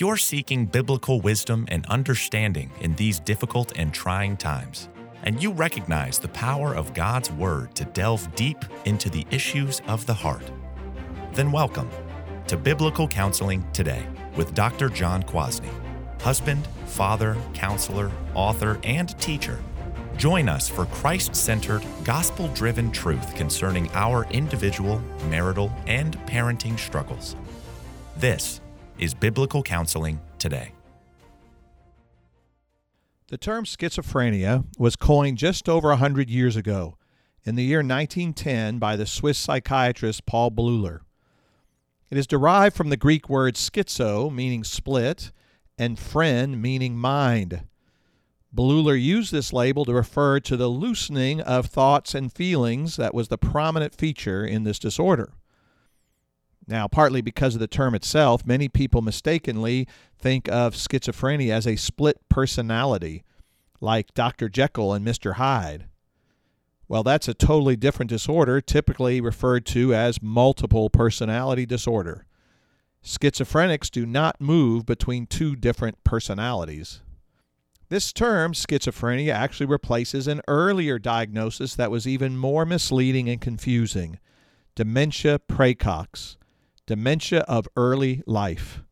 You're seeking biblical wisdom and understanding in these difficult and trying times, and you recognize the power of God's Word to delve deep into the issues of the heart, then welcome to Biblical Counseling Today with Dr. John Kwasny, husband, father, counselor, author, and teacher. Join us for Christ centered, gospel driven truth concerning our individual, marital, and parenting struggles. This is Biblical Counseling Today. The term schizophrenia was coined just over a 100 years ago, in the year 1910, by the Swiss psychiatrist Paul Bleuler. It is derived from the Greek word schizo, meaning split, and phren, meaning mind. Bleuler used this label to refer to the loosening of thoughts and feelings that was the prominent feature in this disorder. Now, partly because of the term itself, many people mistakenly think of schizophrenia as a split personality, like Dr. Jekyll and Mr. Hyde. Well, that's a totally different disorder, typically referred to as multiple personality disorder. Schizophrenics do not move between two different personalities. This term, schizophrenia, actually replaces an earlier diagnosis that was even more misleading and confusing dementia praecox, dementia of early life.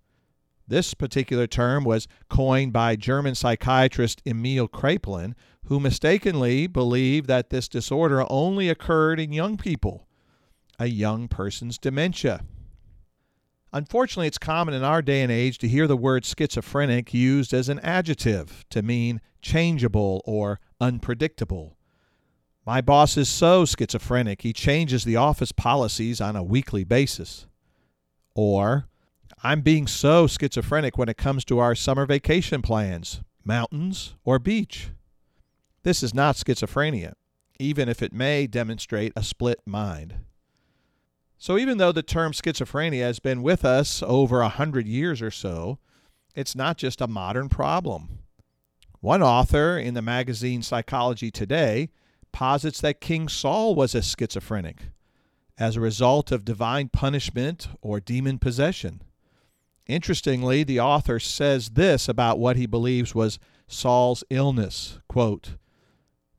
This particular term was coined by German psychiatrist Emil Kraepelin, who mistakenly believed that this disorder only occurred in young people, a young person's dementia. Unfortunately, it's common in our day and age to hear the word schizophrenic used as an adjective to mean changeable or unpredictable. My boss is so schizophrenic, he changes the office policies on a weekly basis. Or, I'm being so schizophrenic when it comes to our summer vacation plans, mountains or beach. This is not schizophrenia, even if it may demonstrate a split mind. So, even though the term schizophrenia has been with us over a hundred years or so, it's not just a modern problem. One author in the magazine Psychology Today posits that King Saul was a schizophrenic as a result of divine punishment or demon possession. Interestingly, the author says this about what he believes was Saul's illness quote,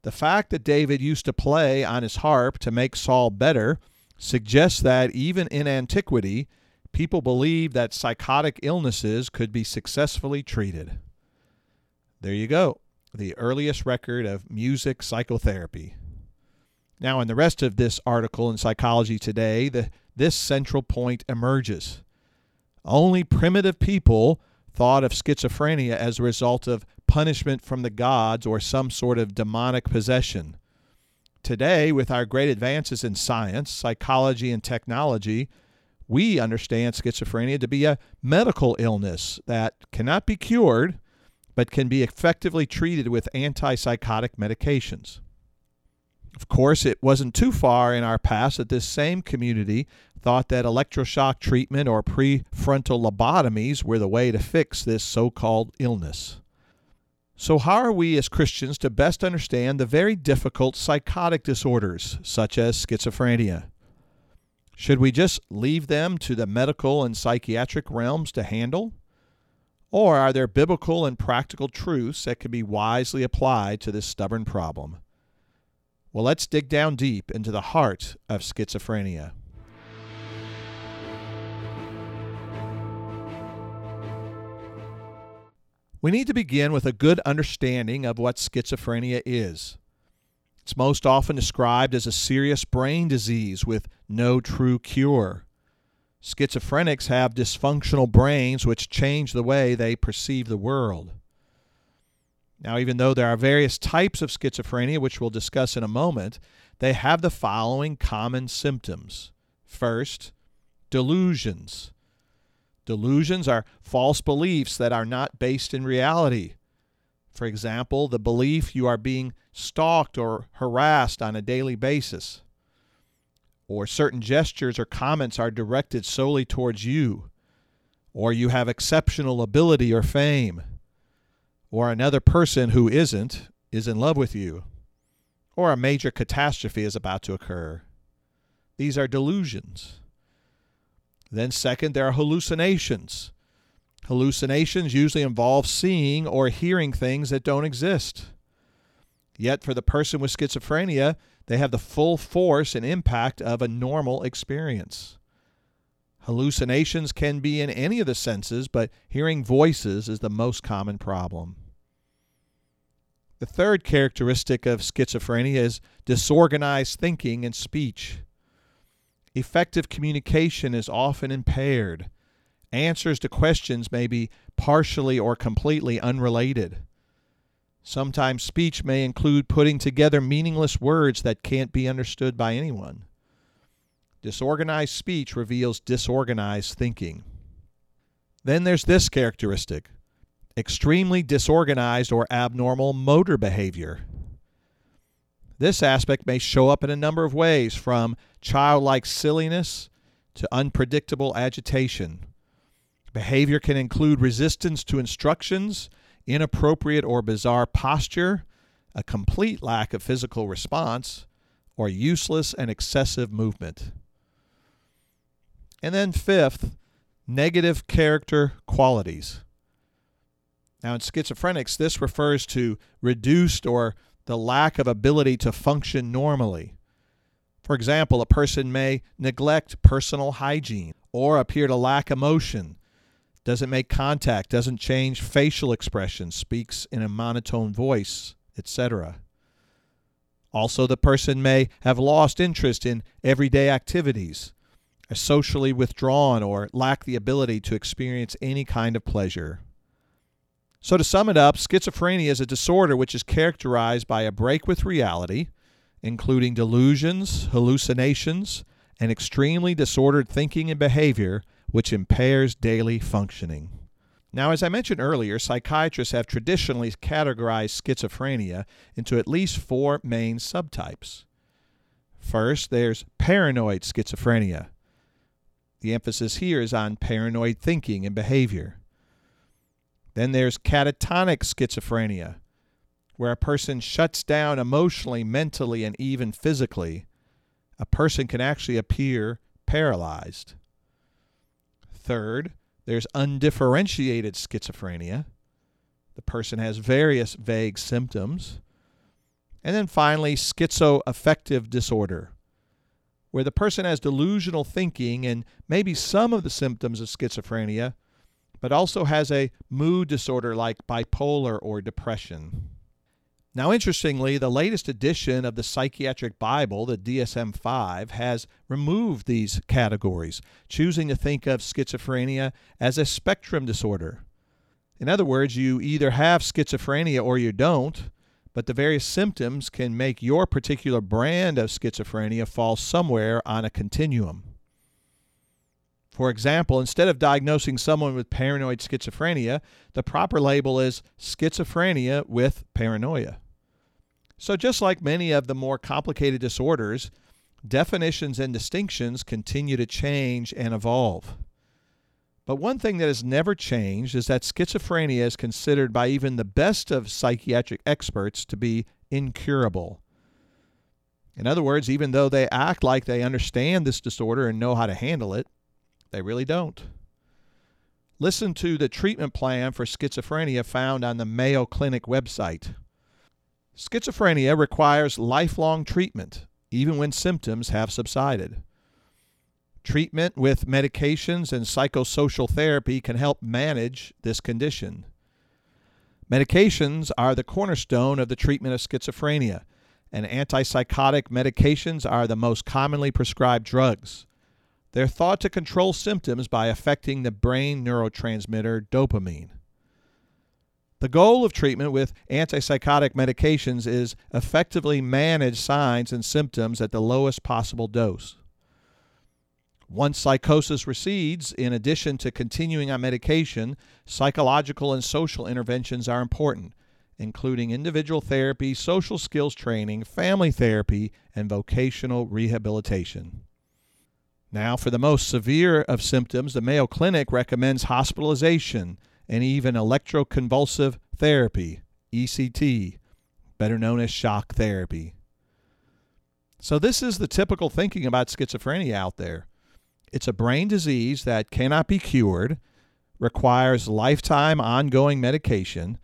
The fact that David used to play on his harp to make Saul better suggests that even in antiquity, people believed that psychotic illnesses could be successfully treated. There you go, the earliest record of music psychotherapy. Now, in the rest of this article in Psychology Today, the, this central point emerges. Only primitive people thought of schizophrenia as a result of punishment from the gods or some sort of demonic possession. Today, with our great advances in science, psychology, and technology, we understand schizophrenia to be a medical illness that cannot be cured but can be effectively treated with antipsychotic medications. Of course, it wasn't too far in our past that this same community thought that electroshock treatment or prefrontal lobotomies were the way to fix this so called illness. So, how are we as Christians to best understand the very difficult psychotic disorders, such as schizophrenia? Should we just leave them to the medical and psychiatric realms to handle? Or are there biblical and practical truths that can be wisely applied to this stubborn problem? Well, let's dig down deep into the heart of schizophrenia. We need to begin with a good understanding of what schizophrenia is. It's most often described as a serious brain disease with no true cure. Schizophrenics have dysfunctional brains which change the way they perceive the world. Now, even though there are various types of schizophrenia, which we'll discuss in a moment, they have the following common symptoms. First, delusions. Delusions are false beliefs that are not based in reality. For example, the belief you are being stalked or harassed on a daily basis, or certain gestures or comments are directed solely towards you, or you have exceptional ability or fame, or another person who isn't is in love with you, or a major catastrophe is about to occur. These are delusions. Then, second, there are hallucinations. Hallucinations usually involve seeing or hearing things that don't exist. Yet, for the person with schizophrenia, they have the full force and impact of a normal experience. Hallucinations can be in any of the senses, but hearing voices is the most common problem. The third characteristic of schizophrenia is disorganized thinking and speech. Effective communication is often impaired. Answers to questions may be partially or completely unrelated. Sometimes speech may include putting together meaningless words that can't be understood by anyone. Disorganized speech reveals disorganized thinking. Then there's this characteristic extremely disorganized or abnormal motor behavior. This aspect may show up in a number of ways, from childlike silliness to unpredictable agitation. Behavior can include resistance to instructions, inappropriate or bizarre posture, a complete lack of physical response, or useless and excessive movement. And then, fifth, negative character qualities. Now, in schizophrenics, this refers to reduced or the lack of ability to function normally. For example, a person may neglect personal hygiene or appear to lack emotion, doesn't make contact, doesn't change facial expression, speaks in a monotone voice, etc. Also, the person may have lost interest in everyday activities, are socially withdrawn, or lack the ability to experience any kind of pleasure. So, to sum it up, schizophrenia is a disorder which is characterized by a break with reality, including delusions, hallucinations, and extremely disordered thinking and behavior, which impairs daily functioning. Now, as I mentioned earlier, psychiatrists have traditionally categorized schizophrenia into at least four main subtypes. First, there's paranoid schizophrenia. The emphasis here is on paranoid thinking and behavior. Then there's catatonic schizophrenia, where a person shuts down emotionally, mentally, and even physically. A person can actually appear paralyzed. Third, there's undifferentiated schizophrenia. The person has various vague symptoms. And then finally, schizoaffective disorder, where the person has delusional thinking and maybe some of the symptoms of schizophrenia, but also has a mood disorder like bipolar or depression. Now, interestingly, the latest edition of the Psychiatric Bible, the DSM 5, has removed these categories, choosing to think of schizophrenia as a spectrum disorder. In other words, you either have schizophrenia or you don't, but the various symptoms can make your particular brand of schizophrenia fall somewhere on a continuum. For example, instead of diagnosing someone with paranoid schizophrenia, the proper label is schizophrenia with paranoia. So, just like many of the more complicated disorders, definitions and distinctions continue to change and evolve. But one thing that has never changed is that schizophrenia is considered by even the best of psychiatric experts to be incurable. In other words, even though they act like they understand this disorder and know how to handle it, they really don't. Listen to the treatment plan for schizophrenia found on the Mayo Clinic website. Schizophrenia requires lifelong treatment, even when symptoms have subsided. Treatment with medications and psychosocial therapy can help manage this condition. Medications are the cornerstone of the treatment of schizophrenia, and antipsychotic medications are the most commonly prescribed drugs. They're thought to control symptoms by affecting the brain neurotransmitter dopamine. The goal of treatment with antipsychotic medications is effectively manage signs and symptoms at the lowest possible dose. Once psychosis recedes, in addition to continuing on medication, psychological and social interventions are important, including individual therapy, social skills training, family therapy, and vocational rehabilitation. Now, for the most severe of symptoms, the Mayo Clinic recommends hospitalization and even electroconvulsive therapy, ECT, better known as shock therapy. So, this is the typical thinking about schizophrenia out there. It's a brain disease that cannot be cured, requires lifetime ongoing medication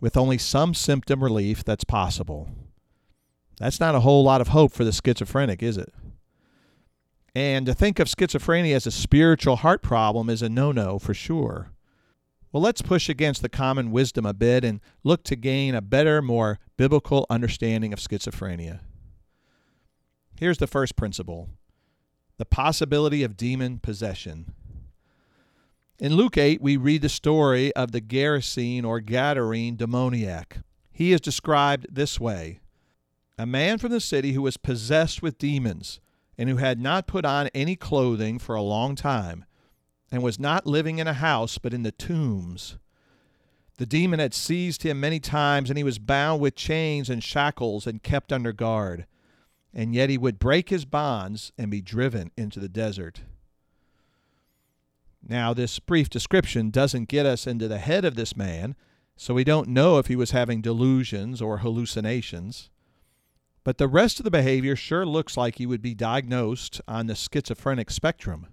with only some symptom relief that's possible. That's not a whole lot of hope for the schizophrenic, is it? And to think of schizophrenia as a spiritual heart problem is a no no for sure. Well, let's push against the common wisdom a bit and look to gain a better, more biblical understanding of schizophrenia. Here's the first principle the possibility of demon possession. In Luke 8, we read the story of the Gerasene or Gadarene demoniac. He is described this way A man from the city who was possessed with demons and who had not put on any clothing for a long time, and was not living in a house but in the tombs. The demon had seized him many times, and he was bound with chains and shackles and kept under guard. And yet he would break his bonds and be driven into the desert. Now, this brief description doesn't get us into the head of this man, so we don't know if he was having delusions or hallucinations. But the rest of the behavior sure looks like he would be diagnosed on the schizophrenic spectrum.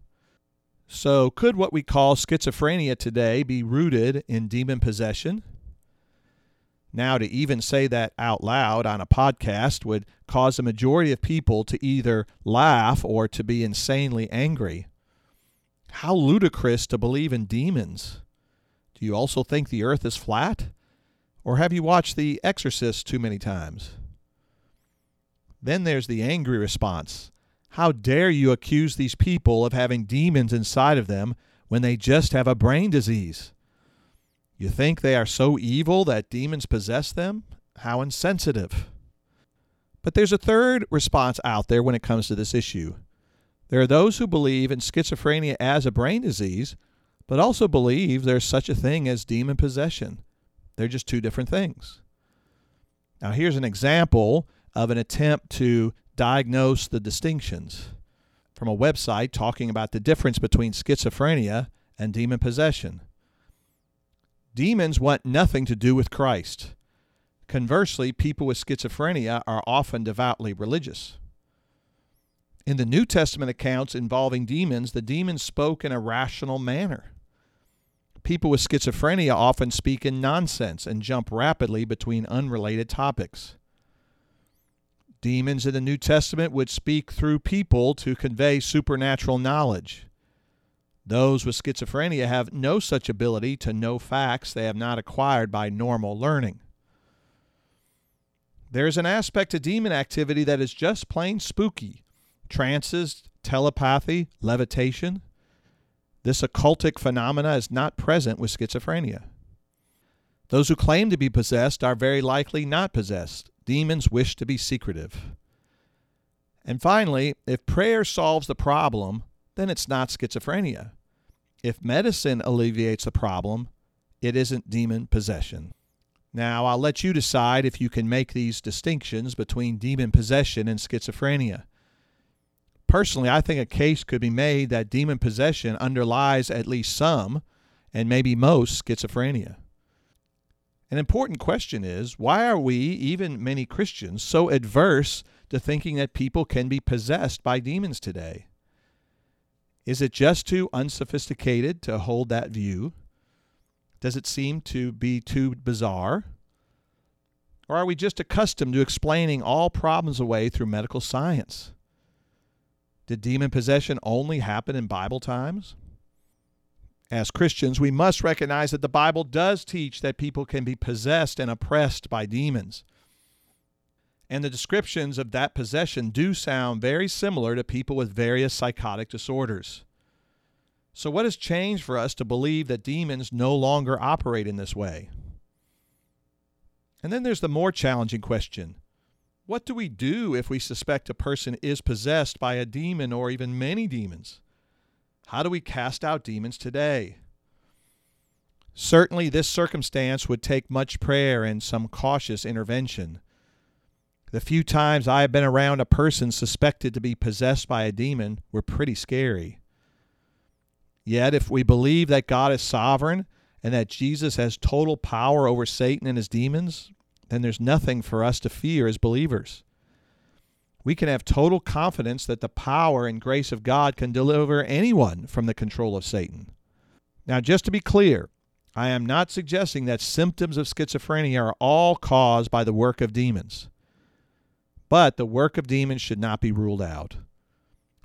So, could what we call schizophrenia today be rooted in demon possession? Now, to even say that out loud on a podcast would cause a majority of people to either laugh or to be insanely angry. How ludicrous to believe in demons. Do you also think the earth is flat? Or have you watched The Exorcist too many times? Then there's the angry response. How dare you accuse these people of having demons inside of them when they just have a brain disease? You think they are so evil that demons possess them? How insensitive. But there's a third response out there when it comes to this issue. There are those who believe in schizophrenia as a brain disease, but also believe there's such a thing as demon possession. They're just two different things. Now, here's an example of an attempt to diagnose the distinctions from a website talking about the difference between schizophrenia and demon possession. Demons want nothing to do with Christ. Conversely, people with schizophrenia are often devoutly religious. In the New Testament accounts involving demons, the demons spoke in a rational manner. People with schizophrenia often speak in nonsense and jump rapidly between unrelated topics. Demons in the New Testament would speak through people to convey supernatural knowledge. Those with schizophrenia have no such ability to know facts they have not acquired by normal learning. There is an aspect to demon activity that is just plain spooky trances, telepathy, levitation. This occultic phenomena is not present with schizophrenia. Those who claim to be possessed are very likely not possessed. Demons wish to be secretive. And finally, if prayer solves the problem, then it's not schizophrenia. If medicine alleviates the problem, it isn't demon possession. Now, I'll let you decide if you can make these distinctions between demon possession and schizophrenia. Personally, I think a case could be made that demon possession underlies at least some, and maybe most, schizophrenia. An important question is why are we, even many Christians, so adverse to thinking that people can be possessed by demons today? Is it just too unsophisticated to hold that view? Does it seem to be too bizarre? Or are we just accustomed to explaining all problems away through medical science? Did demon possession only happen in Bible times? As Christians, we must recognize that the Bible does teach that people can be possessed and oppressed by demons. And the descriptions of that possession do sound very similar to people with various psychotic disorders. So, what has changed for us to believe that demons no longer operate in this way? And then there's the more challenging question what do we do if we suspect a person is possessed by a demon or even many demons? How do we cast out demons today? Certainly, this circumstance would take much prayer and some cautious intervention. The few times I have been around a person suspected to be possessed by a demon were pretty scary. Yet, if we believe that God is sovereign and that Jesus has total power over Satan and his demons, then there's nothing for us to fear as believers. We can have total confidence that the power and grace of God can deliver anyone from the control of Satan. Now, just to be clear, I am not suggesting that symptoms of schizophrenia are all caused by the work of demons. But the work of demons should not be ruled out.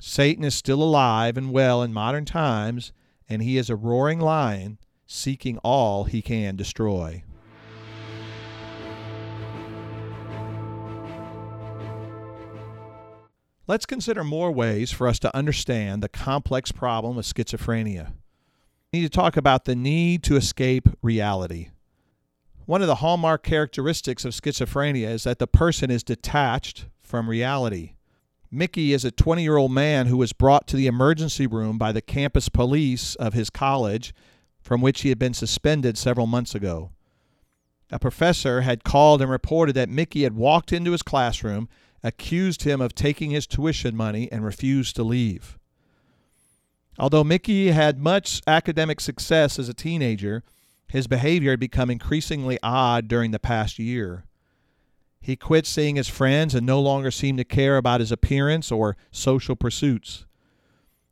Satan is still alive and well in modern times, and he is a roaring lion seeking all he can destroy. Let's consider more ways for us to understand the complex problem of schizophrenia. We need to talk about the need to escape reality. One of the hallmark characteristics of schizophrenia is that the person is detached from reality. Mickey is a 20 year old man who was brought to the emergency room by the campus police of his college, from which he had been suspended several months ago. A professor had called and reported that Mickey had walked into his classroom accused him of taking his tuition money and refused to leave. Although Mickey had much academic success as a teenager, his behavior had become increasingly odd during the past year. He quit seeing his friends and no longer seemed to care about his appearance or social pursuits.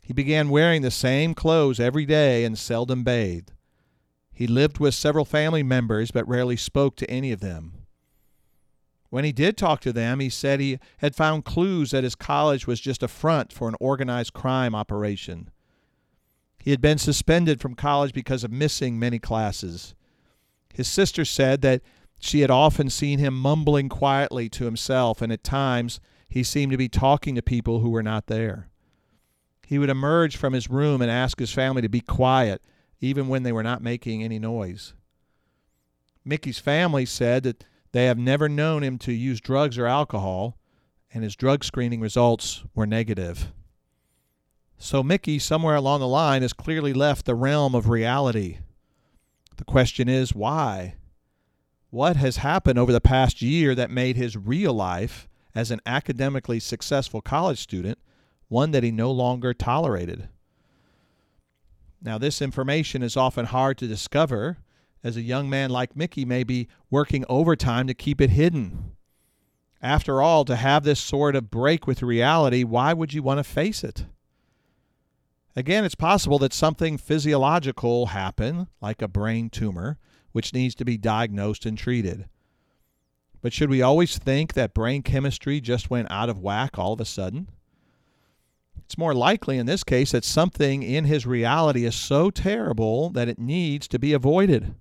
He began wearing the same clothes every day and seldom bathed. He lived with several family members but rarely spoke to any of them. When he did talk to them, he said he had found clues that his college was just a front for an organized crime operation. He had been suspended from college because of missing many classes. His sister said that she had often seen him mumbling quietly to himself, and at times he seemed to be talking to people who were not there. He would emerge from his room and ask his family to be quiet, even when they were not making any noise. Mickey's family said that they have never known him to use drugs or alcohol, and his drug screening results were negative. So Mickey, somewhere along the line, has clearly left the realm of reality. The question is, why? What has happened over the past year that made his real life as an academically successful college student one that he no longer tolerated? Now, this information is often hard to discover as a young man like Mickey may be working overtime to keep it hidden. After all, to have this sort of break with reality, why would you want to face it? Again, it's possible that something physiological happened, like a brain tumor, which needs to be diagnosed and treated. But should we always think that brain chemistry just went out of whack all of a sudden? It's more likely in this case that something in his reality is so terrible that it needs to be avoided.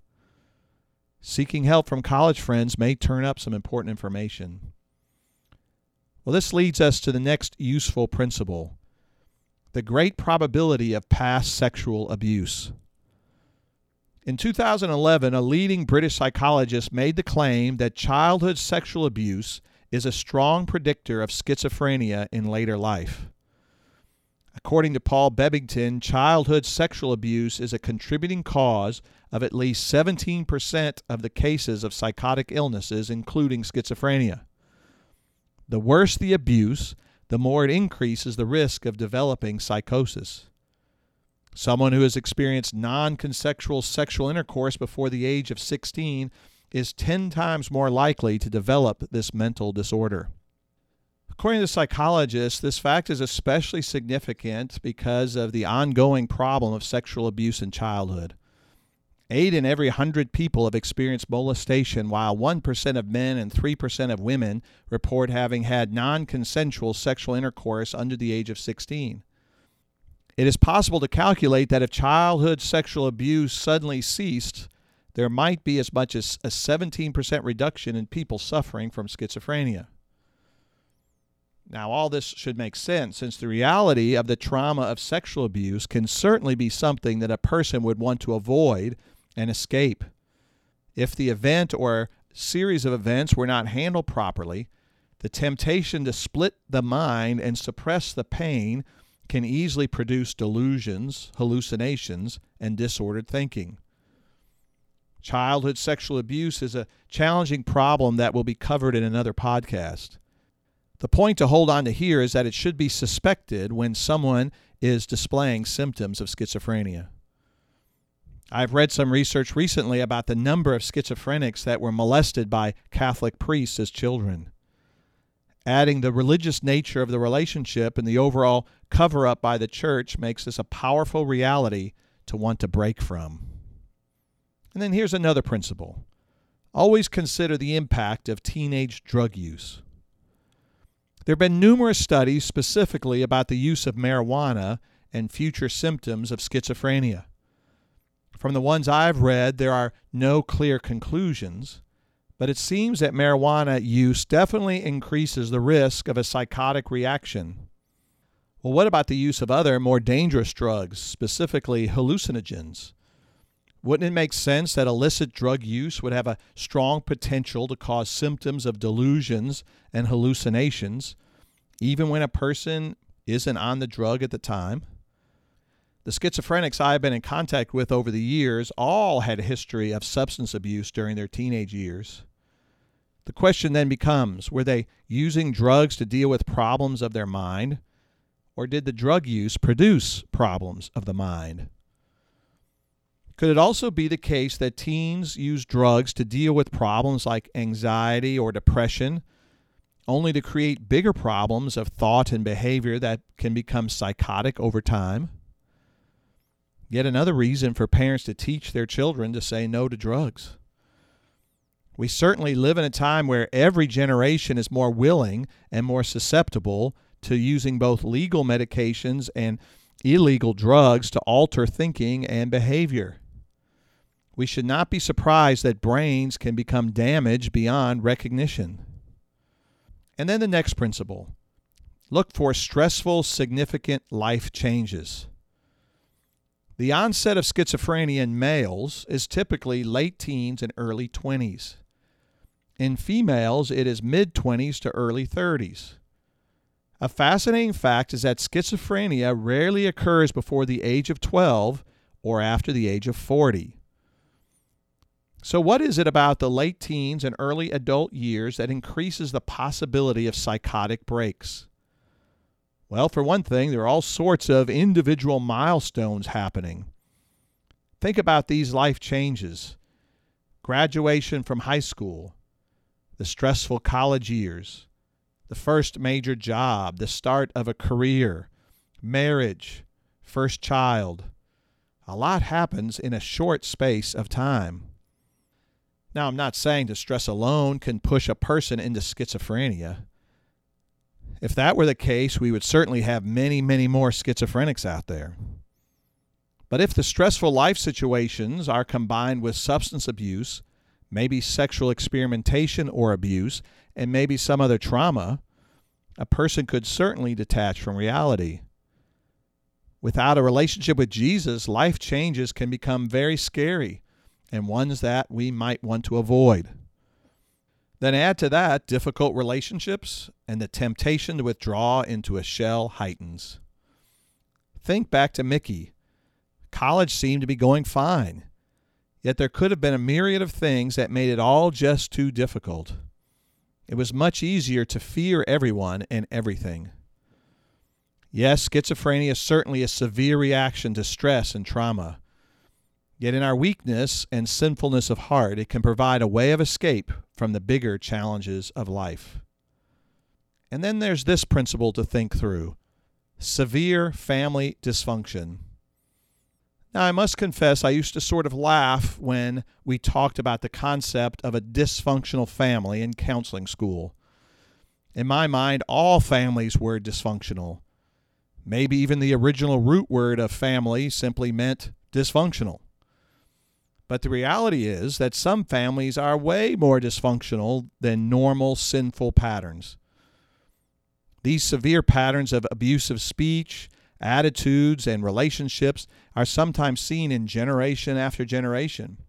Seeking help from college friends may turn up some important information. Well, this leads us to the next useful principle the great probability of past sexual abuse. In 2011, a leading British psychologist made the claim that childhood sexual abuse is a strong predictor of schizophrenia in later life. According to Paul Bebbington, childhood sexual abuse is a contributing cause of at least 17% of the cases of psychotic illnesses, including schizophrenia. The worse the abuse, the more it increases the risk of developing psychosis. Someone who has experienced non consensual sexual intercourse before the age of 16 is 10 times more likely to develop this mental disorder. According to psychologists, this fact is especially significant because of the ongoing problem of sexual abuse in childhood. Eight in every hundred people have experienced molestation, while 1% of men and 3% of women report having had non consensual sexual intercourse under the age of 16. It is possible to calculate that if childhood sexual abuse suddenly ceased, there might be as much as a 17% reduction in people suffering from schizophrenia. Now, all this should make sense since the reality of the trauma of sexual abuse can certainly be something that a person would want to avoid and escape. If the event or series of events were not handled properly, the temptation to split the mind and suppress the pain can easily produce delusions, hallucinations, and disordered thinking. Childhood sexual abuse is a challenging problem that will be covered in another podcast. The point to hold on to here is that it should be suspected when someone is displaying symptoms of schizophrenia. I've read some research recently about the number of schizophrenics that were molested by Catholic priests as children. Adding the religious nature of the relationship and the overall cover up by the church makes this a powerful reality to want to break from. And then here's another principle always consider the impact of teenage drug use. There have been numerous studies specifically about the use of marijuana and future symptoms of schizophrenia. From the ones I've read, there are no clear conclusions, but it seems that marijuana use definitely increases the risk of a psychotic reaction. Well, what about the use of other more dangerous drugs, specifically hallucinogens? Wouldn't it make sense that illicit drug use would have a strong potential to cause symptoms of delusions and hallucinations, even when a person isn't on the drug at the time? The schizophrenics I've been in contact with over the years all had a history of substance abuse during their teenage years. The question then becomes were they using drugs to deal with problems of their mind, or did the drug use produce problems of the mind? Could it also be the case that teens use drugs to deal with problems like anxiety or depression, only to create bigger problems of thought and behavior that can become psychotic over time? Yet another reason for parents to teach their children to say no to drugs. We certainly live in a time where every generation is more willing and more susceptible to using both legal medications and illegal drugs to alter thinking and behavior we should not be surprised that brains can become damaged beyond recognition. And then the next principle look for stressful, significant life changes. The onset of schizophrenia in males is typically late teens and early 20s. In females, it is mid 20s to early 30s. A fascinating fact is that schizophrenia rarely occurs before the age of 12 or after the age of 40. So, what is it about the late teens and early adult years that increases the possibility of psychotic breaks? Well, for one thing, there are all sorts of individual milestones happening. Think about these life changes graduation from high school, the stressful college years, the first major job, the start of a career, marriage, first child. A lot happens in a short space of time. Now, I'm not saying that stress alone can push a person into schizophrenia. If that were the case, we would certainly have many, many more schizophrenics out there. But if the stressful life situations are combined with substance abuse, maybe sexual experimentation or abuse, and maybe some other trauma, a person could certainly detach from reality. Without a relationship with Jesus, life changes can become very scary and ones that we might want to avoid. Then add to that difficult relationships, and the temptation to withdraw into a shell heightens. Think back to Mickey. College seemed to be going fine, yet there could have been a myriad of things that made it all just too difficult. It was much easier to fear everyone and everything. Yes, schizophrenia is certainly a severe reaction to stress and trauma Yet in our weakness and sinfulness of heart, it can provide a way of escape from the bigger challenges of life. And then there's this principle to think through severe family dysfunction. Now, I must confess, I used to sort of laugh when we talked about the concept of a dysfunctional family in counseling school. In my mind, all families were dysfunctional. Maybe even the original root word of family simply meant dysfunctional. But the reality is that some families are way more dysfunctional than normal sinful patterns. These severe patterns of abusive speech, attitudes, and relationships are sometimes seen in generation after generation.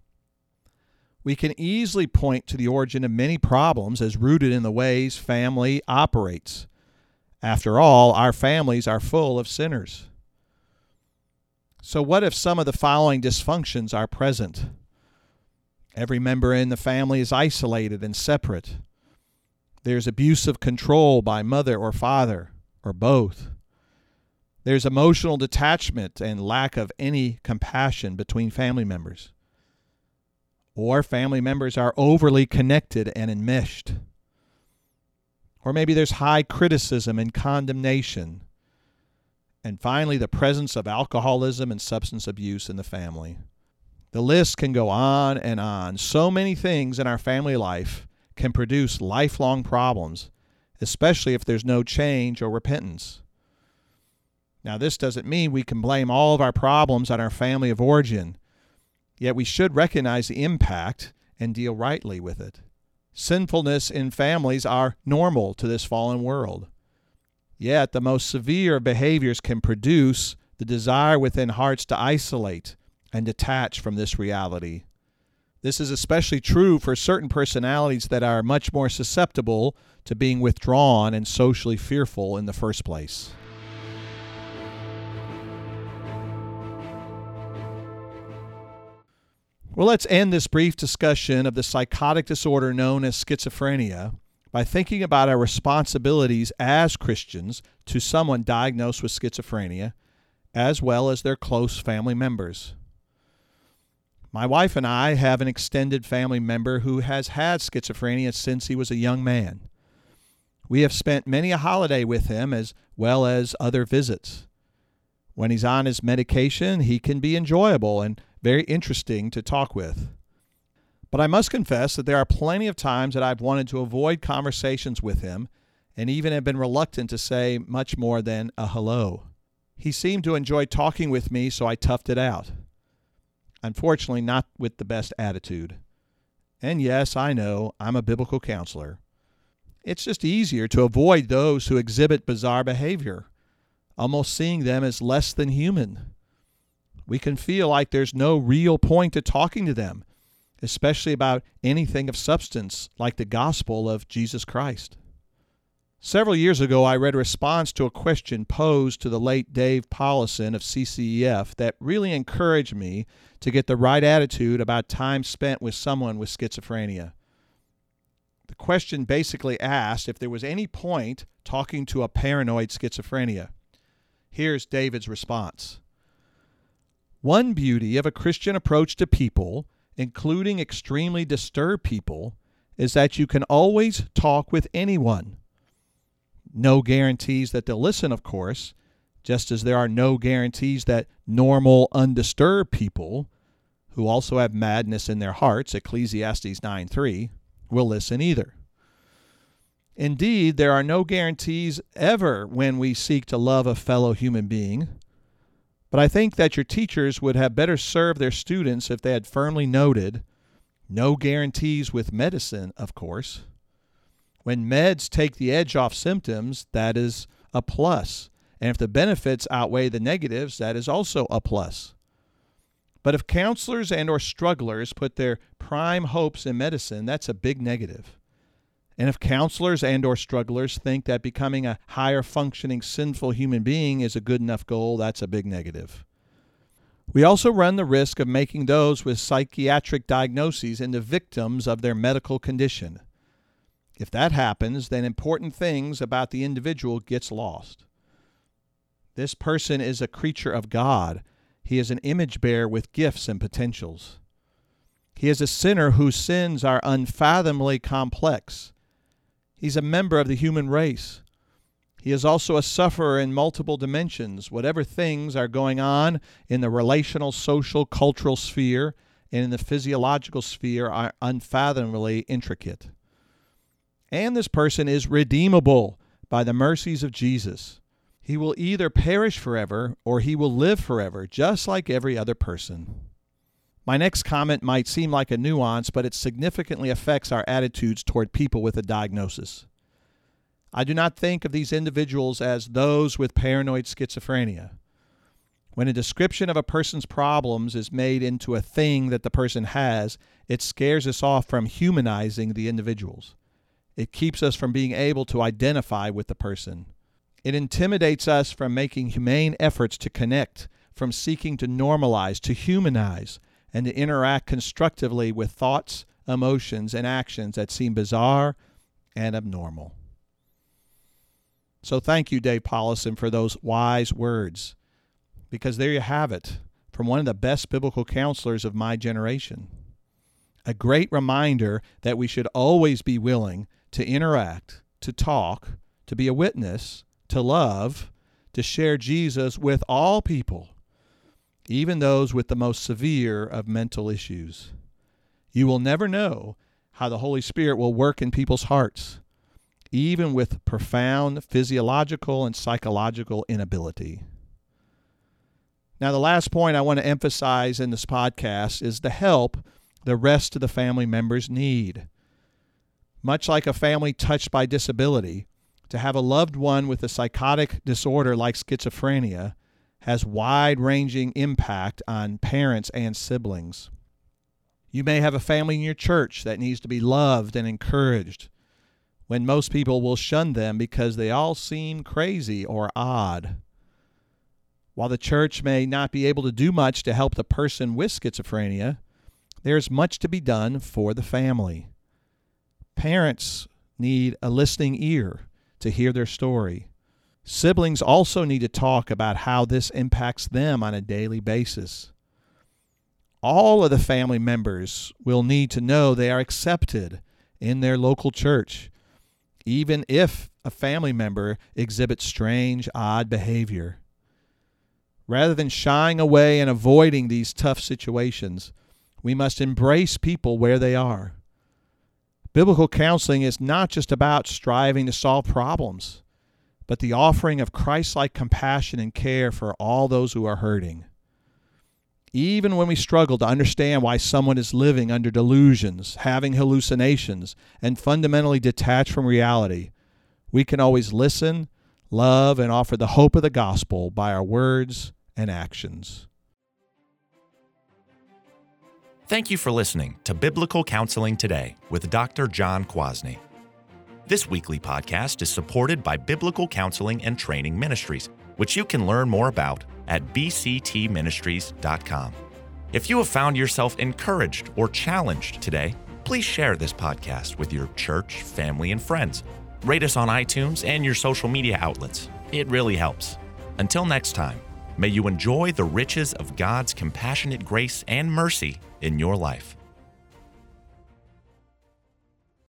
We can easily point to the origin of many problems as rooted in the ways family operates. After all, our families are full of sinners. So, what if some of the following dysfunctions are present? Every member in the family is isolated and separate. There's abuse of control by mother or father, or both. There's emotional detachment and lack of any compassion between family members. Or family members are overly connected and enmeshed. Or maybe there's high criticism and condemnation and finally, the presence of alcoholism and substance abuse in the family. The list can go on and on. So many things in our family life can produce lifelong problems, especially if there's no change or repentance. Now, this doesn't mean we can blame all of our problems on our family of origin, yet we should recognize the impact and deal rightly with it. Sinfulness in families are normal to this fallen world. Yet, the most severe behaviors can produce the desire within hearts to isolate and detach from this reality. This is especially true for certain personalities that are much more susceptible to being withdrawn and socially fearful in the first place. Well, let's end this brief discussion of the psychotic disorder known as schizophrenia by thinking about our responsibilities as Christians to someone diagnosed with schizophrenia, as well as their close family members. My wife and I have an extended family member who has had schizophrenia since he was a young man. We have spent many a holiday with him as well as other visits. When he's on his medication, he can be enjoyable and very interesting to talk with. But I must confess that there are plenty of times that I've wanted to avoid conversations with him and even have been reluctant to say much more than a hello. He seemed to enjoy talking with me, so I toughed it out unfortunately, not with the best attitude. And yes, I know I'm a biblical counselor. It's just easier to avoid those who exhibit bizarre behavior, almost seeing them as less than human. We can feel like there's no real point to talking to them, especially about anything of substance like the gospel of Jesus Christ. Several years ago, I read a response to a question posed to the late Dave Powlison of CCEF that really encouraged me to get the right attitude about time spent with someone with schizophrenia. The question basically asked if there was any point talking to a paranoid schizophrenia. Here's David's response One beauty of a Christian approach to people, including extremely disturbed people, is that you can always talk with anyone no guarantees that they'll listen, of course, just as there are no guarantees that normal, undisturbed people who also have madness in their hearts, Ecclesiastes 9 3, will listen either. Indeed, there are no guarantees ever when we seek to love a fellow human being. But I think that your teachers would have better served their students if they had firmly noted no guarantees with medicine, of course. When meds take the edge off symptoms, that is a plus. And if the benefits outweigh the negatives, that is also a plus. But if counselors and or strugglers put their prime hopes in medicine, that's a big negative. And if counselors and or strugglers think that becoming a higher functioning sinful human being is a good enough goal, that's a big negative. We also run the risk of making those with psychiatric diagnoses into victims of their medical condition. If that happens, then important things about the individual gets lost. This person is a creature of God. He is an image bearer with gifts and potentials. He is a sinner whose sins are unfathomably complex. He's a member of the human race. He is also a sufferer in multiple dimensions. Whatever things are going on in the relational, social, cultural sphere and in the physiological sphere are unfathomably intricate. And this person is redeemable by the mercies of Jesus. He will either perish forever or he will live forever, just like every other person. My next comment might seem like a nuance, but it significantly affects our attitudes toward people with a diagnosis. I do not think of these individuals as those with paranoid schizophrenia. When a description of a person's problems is made into a thing that the person has, it scares us off from humanizing the individuals. It keeps us from being able to identify with the person. It intimidates us from making humane efforts to connect, from seeking to normalize, to humanize, and to interact constructively with thoughts, emotions, and actions that seem bizarre and abnormal. So thank you, Dave Powlison, for those wise words, because there you have it from one of the best biblical counselors of my generation. A great reminder that we should always be willing to interact, to talk, to be a witness, to love, to share Jesus with all people, even those with the most severe of mental issues. You will never know how the Holy Spirit will work in people's hearts, even with profound physiological and psychological inability. Now, the last point I want to emphasize in this podcast is the help the rest of the family members need. Much like a family touched by disability, to have a loved one with a psychotic disorder like schizophrenia has wide ranging impact on parents and siblings. You may have a family in your church that needs to be loved and encouraged when most people will shun them because they all seem crazy or odd. While the church may not be able to do much to help the person with schizophrenia, there is much to be done for the family. Parents need a listening ear to hear their story. Siblings also need to talk about how this impacts them on a daily basis. All of the family members will need to know they are accepted in their local church, even if a family member exhibits strange, odd behavior. Rather than shying away and avoiding these tough situations, we must embrace people where they are. Biblical counseling is not just about striving to solve problems, but the offering of Christ like compassion and care for all those who are hurting. Even when we struggle to understand why someone is living under delusions, having hallucinations, and fundamentally detached from reality, we can always listen, love, and offer the hope of the gospel by our words and actions. Thank you for listening to Biblical Counseling Today with Dr. John Kwasny. This weekly podcast is supported by Biblical Counseling and Training Ministries, which you can learn more about at bctministries.com. If you have found yourself encouraged or challenged today, please share this podcast with your church, family, and friends. Rate us on iTunes and your social media outlets. It really helps. Until next time, May you enjoy the riches of God's compassionate grace and mercy in your life.